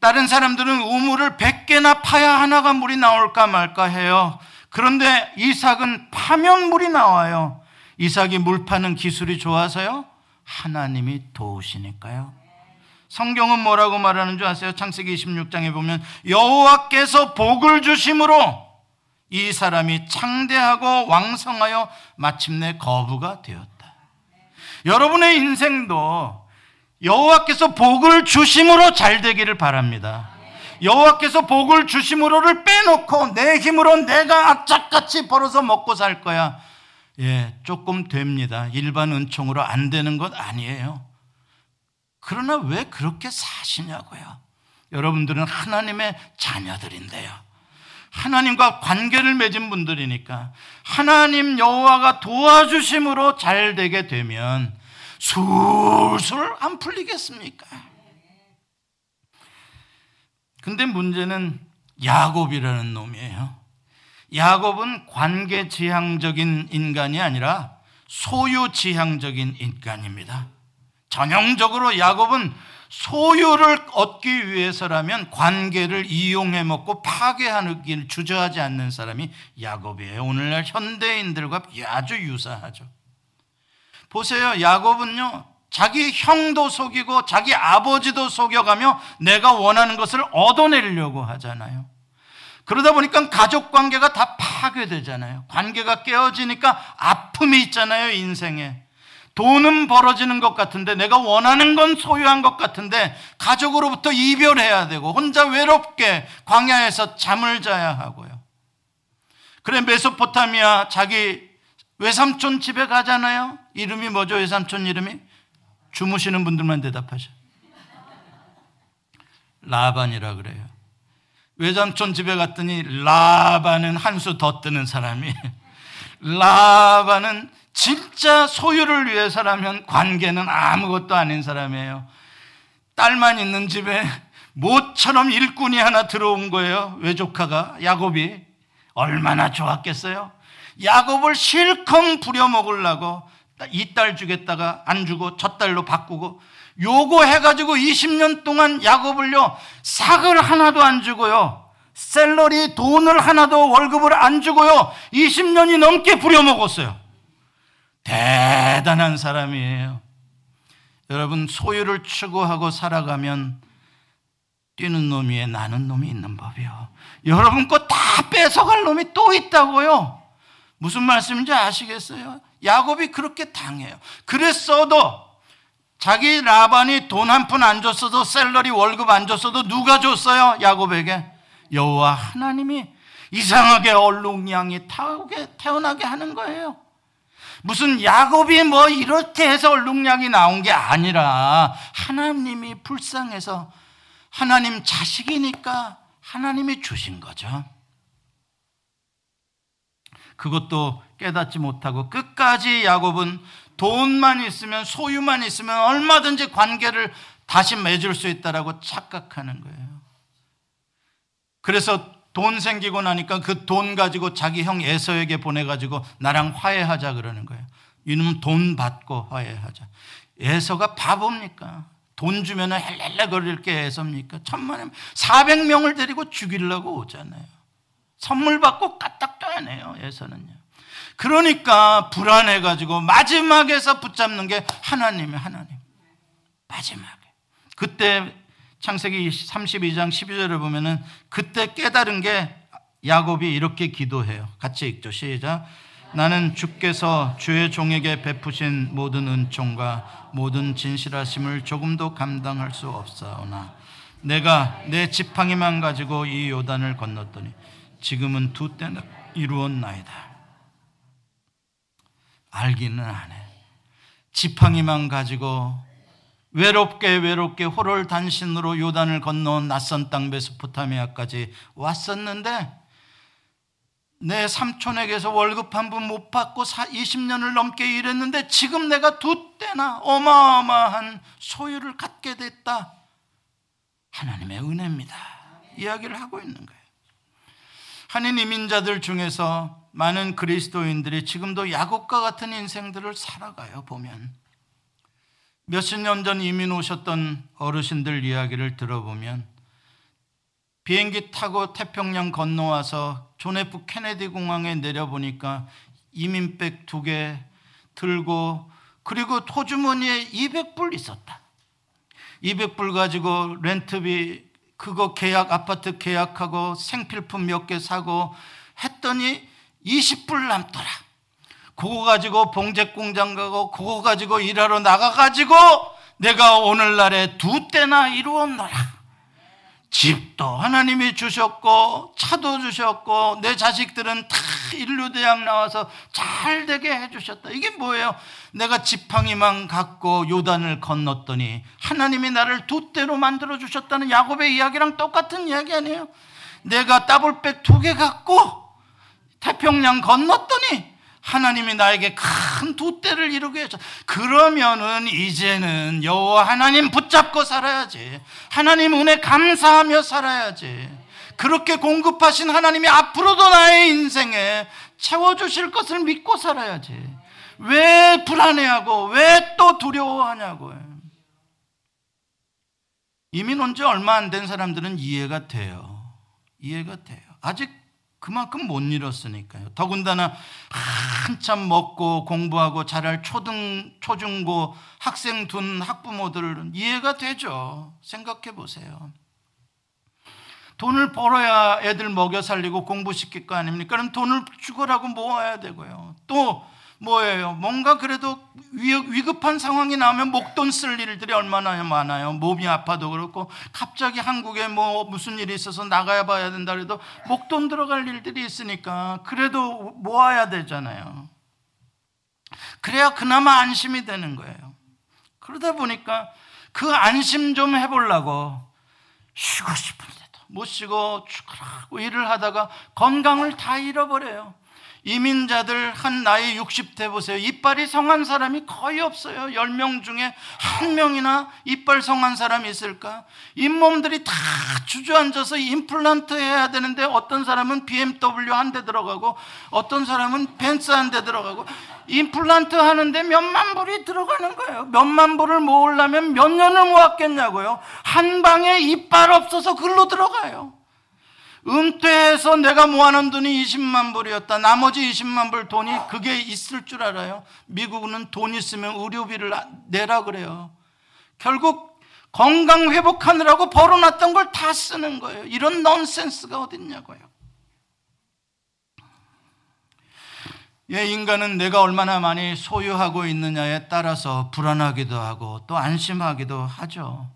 S2: 다른 사람들은 우물을 100개나 파야 하나가 물이 나올까 말까 해요. 그런데 이삭은 파면 물이 나와요. 이삭이 물 파는 기술이 좋아서요? 하나님이 도우시니까요. 성경은 뭐라고 말하는 줄 아세요? 창세기 26장에 보면 여호와께서 복을 주심으로 이 사람이 창대하고 왕성하여 마침내 거부가 되었다. 여러분의 인생도 여호와께서 복을 주심으로 잘 되기를 바랍니다. 여호와께서 복을 주심으로를 빼놓고 내 힘으로 내가 악착같이 벌어서 먹고 살 거야. 예, 조금 됩니다. 일반 은총으로 안 되는 것 아니에요. 그러나 왜 그렇게 사시냐고요. 여러분들은 하나님의 자녀들인데요. 하나님과 관계를 맺은 분들이니까 하나님 여호와가 도와주심으로 잘 되게 되면 술술 안 풀리겠습니까? 근데 문제는 야곱이라는 놈이에요. 야곱은 관계 지향적인 인간이 아니라 소유 지향적인 인간입니다. 전형적으로 야곱은 소유를 얻기 위해서라면 관계를 이용해 먹고 파괴하는 주저하지 않는 사람이 야곱이에요. 오늘날 현대인들과 아주 유사하죠. 보세요. 야곱은요. 자기 형도 속이고 자기 아버지도 속여가며 내가 원하는 것을 얻어내려고 하잖아요. 그러다 보니까 가족 관계가 다 파괴되잖아요. 관계가 깨어지니까 아픔이 있잖아요, 인생에. 돈은 벌어지는 것 같은데 내가 원하는 건 소유한 것 같은데 가족으로부터 이별해야 되고 혼자 외롭게 광야에서 잠을 자야 하고요. 그래 메소포타미아 자기 외삼촌 집에 가잖아요. 이름이 뭐죠? 외삼촌 이름이? 주무시는 분들만 대답하셔. 라반이라 그래요. 외삼촌 집에 갔더니 라반은 한 수 더 뜨는 사람이 라반은 진짜 소유를 위해서라면 관계는 아무것도 아닌 사람이에요. 딸만 있는 집에 모처럼 일꾼이 하나 들어온 거예요. 외조카가 야곱이 얼마나 좋았겠어요. 야곱을 실컷 부려먹으려고 이 딸 주겠다가 안 주고 저 딸로 바꾸고 요거 해가지고 20년 동안 야곱을요 삭을 하나도 안 주고요. 셀러리 돈을 하나도 월급을 안 주고요. 20년이 넘게 부려먹었어요. 대단한 사람이에요. 여러분 소유를 추구하고 살아가면 뛰는 놈 위에 나는 놈이 있는 법이요. 여러분 거 다 뺏어갈 놈이 또 있다고요. 무슨 말씀인지 아시겠어요? 야곱이 그렇게 당해요. 그랬어도 자기 라반이 돈 한 푼 안 줬어도 셀러리 월급 안 줬어도 누가 줬어요? 야곱에게 여호와 하나님이 이상하게 얼룩냥이 타오게 태어나게 하는 거예요. 무슨 야곱이 뭐 이렇게 해서 얼룩냥이 나온 게 아니라 하나님이 불쌍해서 하나님 자식이니까 하나님이 주신 거죠. 그것도 깨닫지 못하고 끝까지 야곱은 돈만 있으면 소유만 있으면 얼마든지 관계를 다시 맺을 수 있다라고 착각하는 거예요. 그래서 돈 생기고 나니까 그 돈 가지고 자기 형 에서에게 보내가지고 나랑 화해하자 그러는 거예요. 이놈 돈 받고 화해하자. 에서가 바보입니까? 돈 주면 헬렐레 거릴 게 에서입니까? 천만에 400명을 데리고 죽이려고 오잖아요. 선물 받고 까딱 떠야네요, 에서는요. 그러니까 불안해가지고 마지막에서 붙잡는 게 하나님이 하나님. 마지막에. 그때 창세기 32장 12절을 보면은 그때 깨달은 게 야곱이 이렇게 기도해요. 같이 읽죠. 시작. 나는 주께서 주의 종에게 베푸신 모든 은총과 모든 진실하심을 조금도 감당할 수 없사오나 내가 내 지팡이만 가지고 이 요단을 건넜더니 지금은 두 때나 이루었나이다. 알기는 안 해. 지팡이만 가지고 외롭게 외롭게 호롤 단신으로 요단을 건너온 낯선 땅 메소포타미아까지 왔었는데 내 삼촌에게서 월급 한 푼 못 받고 20년을 넘게 일했는데 지금 내가 두 때나 어마어마한 소유를 갖게 됐다. 하나님의 은혜입니다. 이야기를 하고 있는 거예요. 한인 이민자들 중에서 많은 그리스도인들이 지금도 야곱과 같은 인생들을 살아가요, 보면. 몇십 년 전 이민 오셨던 어르신들 이야기를 들어보면 비행기 타고 태평양 건너와서 존 F 케네디 공항에 내려보니까 이민 bag 두 개 들고 그리고 호주머니에 200불 있었다. 200불 가지고 rent비 그거 계약 아파트 계약하고 생필품 몇 개 사고 했더니 20불 남더라. 그거 가지고 봉제 공장 가고 그거 가지고 일하러 나가 가지고 내가 오늘날에 두 때나 이루었노라. 집도 하나님이 주셨고 차도 주셨고 내 자식들은 다 인류대학 나와서 잘 되게 해주셨다. 이게 뭐예요? 내가 지팡이만 갖고 요단을 건넜더니 하나님이 나를 두 때로 만들어 주셨다는 야곱의 이야기랑 똑같은 이야기 아니에요? 내가 더블백 두 개 갖고 태평양 건넜더니 하나님이 나에게 큰 두대를 이루게 해줘. 그러면은 이제는 여호와 하나님 붙잡고 살아야지. 하나님 은혜 감사하며 살아야지. 그렇게 공급하신 하나님이 앞으로도 나의 인생에 채워 주실 것을 믿고 살아야지. 왜 불안해하고 왜 또 두려워하냐고요. 이민 온 지 얼마 안 된 사람들은 이해가 돼요. 이해가 돼요. 아직 그만큼 못 잃었으니까요. 더군다나 한참 먹고 공부하고 자랄 초등, 초중고 학생 둔 학부모들은 이해가 되죠. 생각해 보세요. 돈을 벌어야 애들 먹여 살리고 공부시킬 거 아닙니까? 그럼 돈을 죽으라고 모아야 되고요. 또 뭐예요? 뭔가 그래도 위급한 상황이 나오면 목돈 쓸 일들이 얼마나 많아요. 몸이 아파도 그렇고 갑자기 한국에 뭐 무슨 일이 있어서 나가야 봐야 된다 그래도 목돈 들어갈 일들이 있으니까 그래도 모아야 되잖아요. 그래야 그나마 안심이 되는 거예요. 그러다 보니까 그 안심 좀 해보려고 쉬고 싶은데도 못 쉬고 죽으라고 일을 하다가 건강을 다 잃어버려요. 이민자들 한 나이 60대 보세요. 이빨이 성한 사람이 거의 없어요. 10명 중에 한 명이나 이빨 성한 사람이 있을까? 잇몸들이 다 주저앉아서 임플란트 해야 되는데 어떤 사람은 BMW 한 대 들어가고 어떤 사람은 벤츠 한 대 들어가고 임플란트 하는데 몇만 불이 들어가는 거예요. 몇만 불을 모으려면 몇 년을 모았겠냐고요. 한 방에 이빨 없어서 글로 들어가요. 은퇴해서 내가 모아놓은 돈이 20만 불이었다. 나머지 20만 불 돈이 그게 있을 줄 알아요. 미국은 돈 있으면 의료비를 내라 그래요. 결국 건강 회복하느라고 벌어놨던 걸 다 쓰는 거예요. 이런 넌센스가 어딨냐고요. 예, 인간은 내가 얼마나 많이 소유하고 있느냐에 따라서 불안하기도 하고 또 안심하기도 하죠.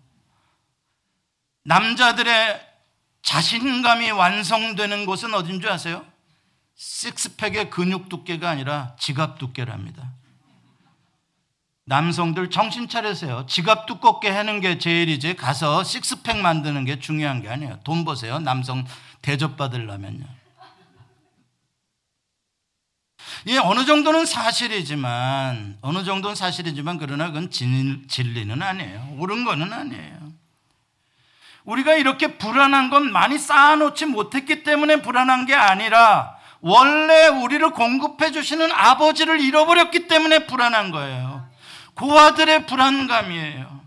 S2: 남자들의 자신감이 완성되는 곳은 어딘 줄 아세요? 식스팩의 근육 두께가 아니라 지갑 두께랍니다. 남성들 정신 차리세요. 지갑 두껍게 하는 게 제일이지 가서 식스팩 만드는 게 중요한 게 아니에요. 돈 버세요. 남성 대접 받으려면요. 예, 어느 정도는 사실이지만, 어느 정도는 사실이지만, 그러나 그건 진리는 아니에요. 옳은 거는 아니에요. 우리가 이렇게 불안한 건 많이 쌓아놓지 못했기 때문에 불안한 게 아니라 원래 우리를 공급해 주시는 아버지를 잃어버렸기 때문에 불안한 거예요. 고아들의 불안감이에요.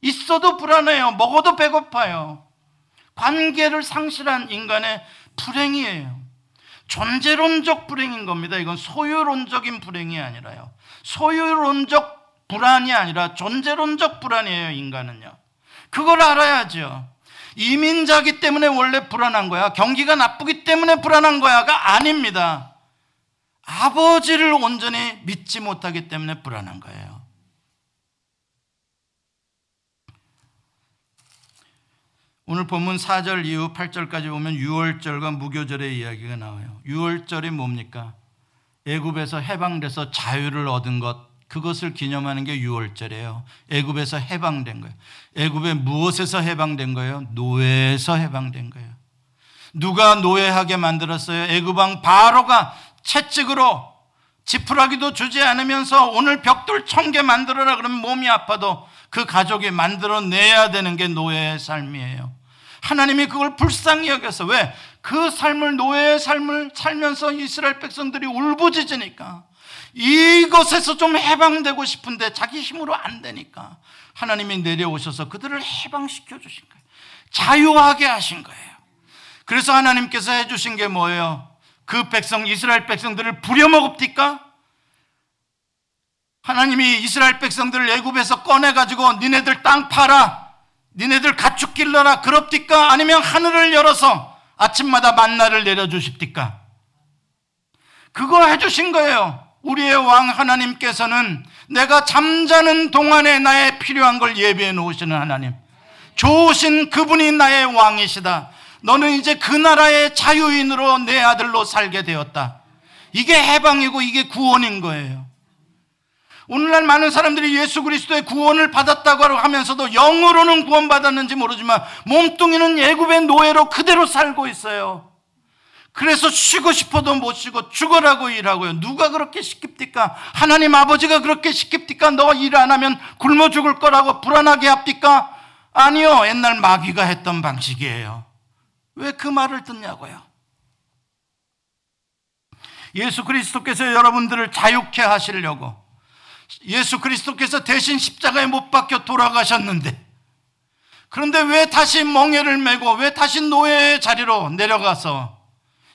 S2: 있어도 불안해요. 먹어도 배고파요. 관계를 상실한 인간의 불행이에요. 존재론적 불행인 겁니다. 이건 소유론적인 불행이 아니라요. 소유론적 불안이 아니라 존재론적 불안이에요, 인간은요. 그걸 알아야죠. 이민자기 때문에 원래 불안한 거야. 경기가 나쁘기 때문에 불안한 거야가 아닙니다. 아버지를 온전히 믿지 못하기 때문에 불안한 거예요. 오늘 본문 4절 이후 8절까지 보면 6월절과 무교절의 이야기가 나와요. 6월절이 뭡니까? 애굽에서 해방돼서 자유를 얻은 것 그것을 기념하는 게 6월절이에요. 애굽에서 해방된 거예요. 애굽에 무엇에서 해방된 거예요? 노예에서 해방된 거예요. 누가 노예하게 만들었어요? 애굽 왕 바로가 채찍으로 지푸라기도 주지 않으면서 오늘 벽돌 천 개 만들어라 그러면 몸이 아파도 그 가족이 만들어내야 되는 게 노예의 삶이에요. 하나님이 그걸 불쌍히 여겨서 왜? 그 삶을 노예의 삶을 살면서 이스라엘 백성들이 울부짖으니까 이것에서 좀 해방되고 싶은데 자기 힘으로 안 되니까 하나님이 내려오셔서 그들을 해방시켜 주신 거예요. 자유하게 하신 거예요. 그래서 하나님께서 해주신 게 뭐예요? 그 백성, 이스라엘 백성들을 부려먹읍니까? 하나님이 이스라엘 백성들을 애굽에서 꺼내가지고 니네들 땅 팔아, 니네들 가축 길러라, 그럽니까? 아니면 하늘을 열어서 아침마다 만나를 내려주십니까? 그거 해주신 거예요. 우리의 왕 하나님께서는 내가 잠자는 동안에 나의 필요한 걸 예비해 놓으시는 하나님. 좋으신 그분이 나의 왕이시다. 너는 이제 그 나라의 자유인으로 내 아들로 살게 되었다. 이게 해방이고 이게 구원인 거예요. 오늘날 많은 사람들이 예수 그리스도의 구원을 받았다고 하면서도 영으로는 구원받았는지 모르지만 몸뚱이는 예굽의 노예로 그대로 살고 있어요. 그래서 쉬고 싶어도 못 쉬고 죽어라고 일하고요. 누가 그렇게 시킵니까? 하나님 아버지가 그렇게 시킵니까? 너 일 안 하면 굶어 죽을 거라고 불안하게 합니까? 아니요. 옛날 마귀가 했던 방식이에요. 왜 그 말을 듣냐고요? 예수 그리스도께서 여러분들을 자유케 하시려고 예수 그리스도께서 대신 십자가에 못 박혀 돌아가셨는데 그런데 왜 다시 멍에를 메고 왜 다시 노예의 자리로 내려가서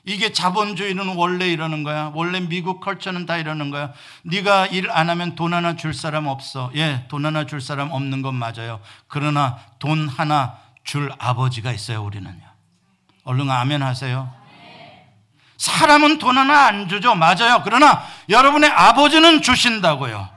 S2: 이게 자본주의는 원래 이러는 거야. 원래 미국 컬처는 다 이러는 거야. 네가 일 안 하면 돈 하나 줄 사람 없어. 예, 돈 하나 줄 사람 없는 건 맞아요. 그러나 돈 하나 줄 아버지가 있어요, 우리는요. 얼른 아멘 하세요. 사람은 돈 하나 안 주죠. 맞아요. 그러나 여러분의 아버지는 주신다고요.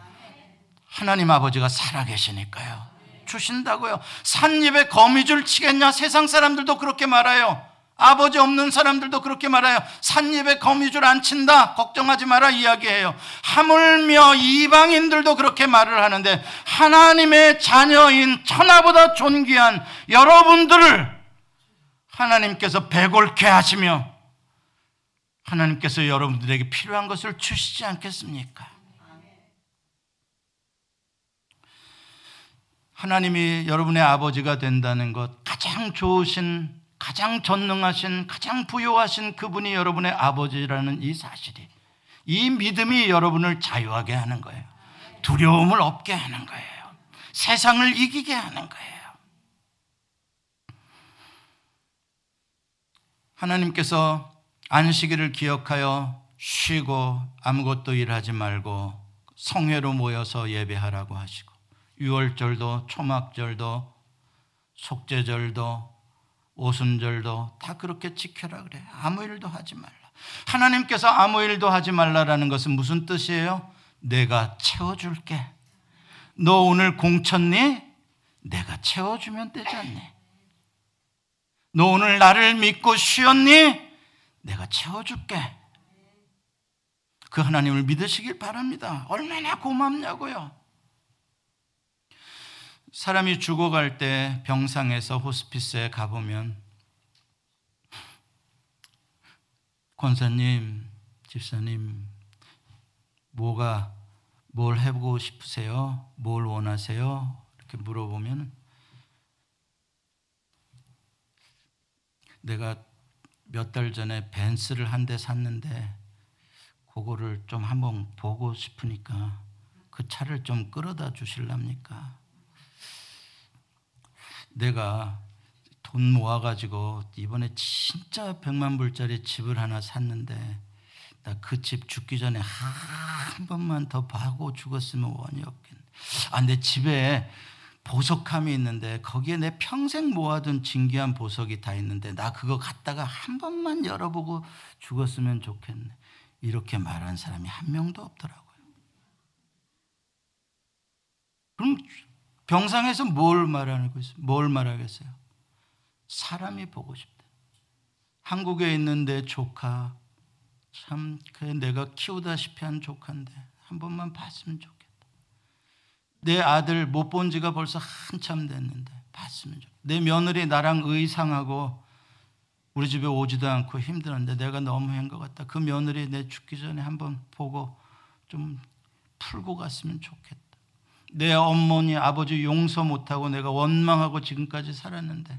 S2: 하나님 아버지가 살아계시니까요. 주신다고요. 산입에 거미줄 치겠냐? 세상 사람들도 그렇게 말해요. 아버지 없는 사람들도 그렇게 말해요. 산입에 거미줄 안 친다. 걱정하지 마라 이야기해요. 하물며 이방인들도 그렇게 말을 하는데 하나님의 자녀인 천하보다 존귀한 여러분들을 하나님께서 배골케 하시며 하나님께서 여러분들에게 필요한 것을 주시지 않겠습니까? 하나님이 여러분의 아버지가 된다는 것 가장 좋으신 가장 전능하신 가장 부요하신 그분이 여러분의 아버지라는 이 사실이 이 믿음이 여러분을 자유하게 하는 거예요. 두려움을 없게 하는 거예요. 세상을 이기게 하는 거예요. 하나님께서 안식일을 기억하여 쉬고 아무것도 일하지 말고 성회로 모여서 예배하라고 하시고 유월절도 초막절도 속죄절도 오순절도 다 그렇게 지켜라 그래. 아무 일도 하지 말라. 하나님께서 아무 일도 하지 말라라는 것은 무슨 뜻이에요? 내가 채워줄게. 너 오늘 공쳤니? 내가 채워주면 되지 않니? 너 오늘 나를 믿고 쉬었니? 내가 채워줄게. 그 하나님을 믿으시길 바랍니다. 얼마나 고맙냐고요. 사람이 죽어갈 때 병상에서 호스피스에 가보면 권사님, 집사님, 뭐가 뭘 해보고 싶으세요? 뭘 원하세요? 이렇게 물어보면 내가 몇 달 전에 벤스를 한 대 샀는데 그거를 좀 한번 보고 싶으니까 그 차를 좀 끌어다 주실랍니까? 내가 돈 모아가지고 이번에 진짜 백만 불짜리 집을 하나 샀는데 나 그 집 죽기 전에 한 번만 더 봐고 죽었으면 원이 없겠네. 아, 내 집에 보석함이 있는데 거기에 내 평생 모아둔 진귀한 보석이 다 있는데 나 그거 갖다가 한 번만 열어보고 죽었으면 좋겠네. 이렇게 말한 사람이 한 명도 없더라고요. 그럼 병상에서 뭘 있어요? 뭘 말하겠어요? 사람이 보고 싶다. 한국에 있는 내 조카 참 그래 내가 키우다시피 한 조카인데 한 번만 봤으면 좋겠다. 내 아들 못 본 지가 벌써 한참 됐는데 봤으면 좋겠다. 내 며느리 나랑 의상하고 우리 집에 오지도 않고 힘들었는데 내가 너무 한것 같다. 그 며느리 내 죽기 전에 한번 보고 좀 풀고 갔으면 좋겠다. 내 어머니 아버지 용서 못하고 내가 원망하고 지금까지 살았는데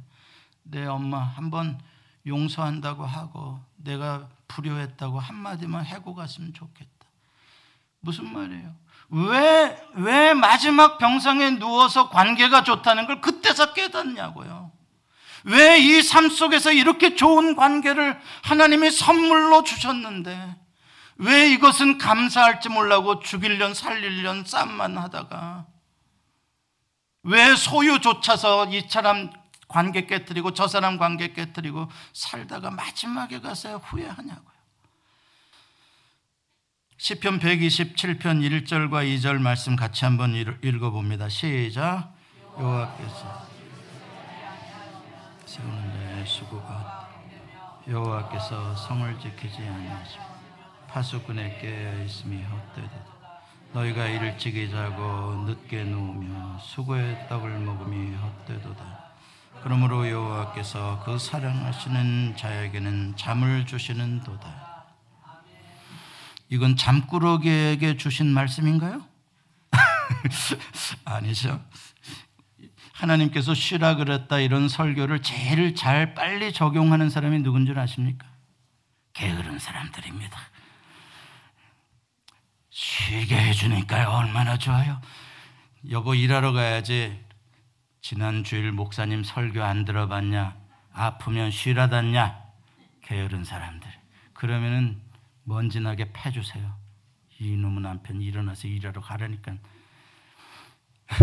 S2: 내 엄마 한번 용서한다고 하고 내가 불효했다고 한마디만 해고 갔으면 좋겠다. 무슨 말이에요? 왜, 왜 마지막 병상에 누워서 관계가 좋다는 걸 그때서 깨닫냐고요. 왜 이 삶 속에서 이렇게 좋은 관계를 하나님이 선물로 주셨는데 왜 이것은 감사할지 몰라고 죽일련 살릴련 쌈만 하다가 왜 소유조차서 이 사람 관계 깨뜨리고 저 사람 관계 깨뜨리고 살다가 마지막에 가서 후회하냐고요. 시편 127편 1절과 2절 말씀 같이 한번 읽어 봅니다. 시작. 여호와께서 세우는 자의 수고가 여호와께서 성을 지키지 아니하시고 파수꾼에 깨어 있음이 헛되도다. 너희가 일찍이 자고 늦게 누우며 수고의 떡을 먹음이 헛되도다. 그러므로 여호와께서 그 사랑하시는 자에게는 잠을 주시는 도다. 이건 잠꾸러기에게 주신 말씀인가요? *laughs* 아니죠. 하나님께서 쉬라 그랬다 이런 설교를 제일 잘 빨리 적용하는 사람이 누군 줄 아십니까? 게으른 사람들입니다. 쉬게 해주니까 얼마나 좋아요. 여보 일하러 가야지. 지난 주일 목사님 설교 안 들어봤냐? 아프면 쉬라단냐? 게으른 사람들. 그러면은 먼지나게 패주세요. 이놈의 남편 일어나서 일하러 가라니까. *laughs*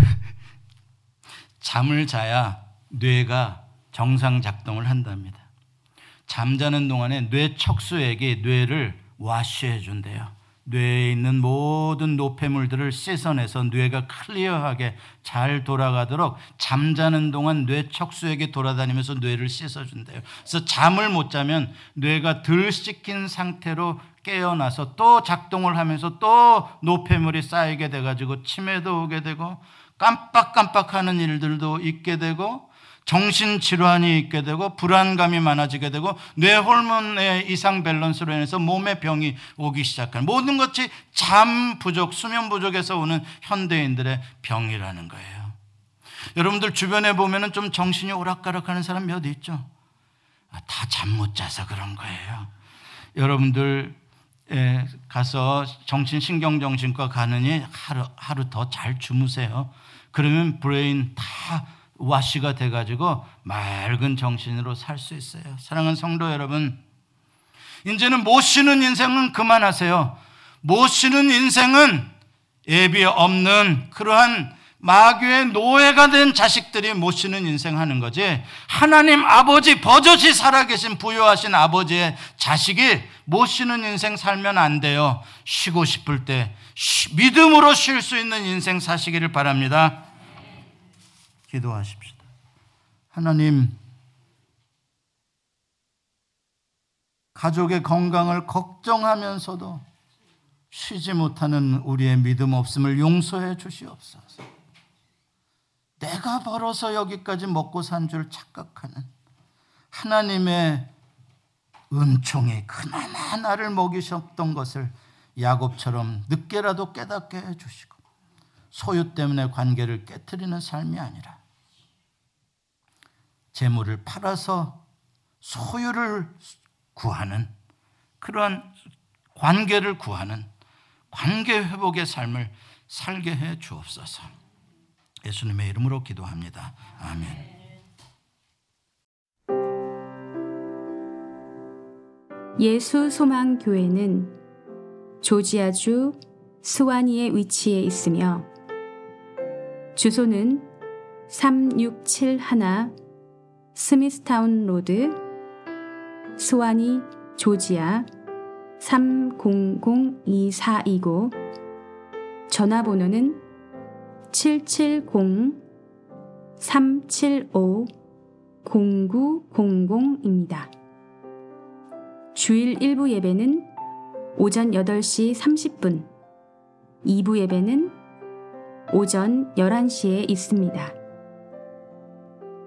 S2: 잠을 자야 뇌가 정상 작동을 한답니다. 잠자는 동안에 뇌 척수에게 뇌를 와쉬해 준대요. 뇌에 있는 모든 노폐물들을 씻어내서 뇌가 클리어하게 잘 돌아가도록 잠자는 동안 뇌 척수에게 돌아다니면서 뇌를 씻어준대요. 그래서 잠을 못 자면 뇌가 덜 씻긴 상태로 깨어나서 또 작동을 하면서 또 노폐물이 쌓이게 돼가지고 치매도 오게 되고 깜빡깜빡하는 일들도 있게 되고 정신질환이 있게 되고 불안감이 많아지게 되고 뇌 호르몬의 이상 밸런스로 인해서 몸에 병이 오기 시작하는 모든 것이 잠 부족, 수면 부족에서 오는 현대인들의 병이라는 거예요. 여러분들 주변에 보면은 좀 정신이 오락가락하는 사람 몇 있죠? 아, 다잠 못 자서 그런 거예요. 여러분들 가서 정신신경정신과 가느니 하루, 하루 더 잘 주무세요. 그러면 brain 다 wash가 돼가지고 맑은 정신으로 살 수 있어요. 사랑하는 성도 여러분, 이제는 못 쉬는 인생은 그만하세요. 못 쉬는 인생은 애비 없는 그러한 마귀의 노예가 된 자식들이 못 쉬는 인생 하는 거지. 하나님 아버지, 버젓이 살아계신 부유하신 아버지의 자식이 못 쉬는 인생 살면 안 돼요. 쉬고 싶을 때 믿음으로 쉴 수 있는 인생 사시기를 바랍니다. 기도하십시다. 하나님, 가족의 건강을 걱정하면서도 쉬지 못하는 우리의 믿음 없음을 용서해 주시옵소서. 내가 벌어서 여기까지 먹고 산 줄 착각하는 하나님의 은총이 그나마 나를 먹이셨던 것을 야곱처럼 늦게라도 깨닫게 해주시고 소유 때문에 관계를 깨뜨리는 삶이 아니라 재물을 팔아서 소유를 구하는 그러한 관계를 구하는 관계 회복의 삶을 살게 해 주옵소서. 예수님의 이름으로 기도합니다. 아멘.
S1: 예수 소망 교회는 조지아주 스와니에 위치해 있으며 주소는 3671 스미스타운 로드, 스와니, 조지아 3002429 전화번호는 770-375-0900입니다. 주일 1부 예배는 오전 8시 30분, 2부 예배는 오전 11시에 있습니다.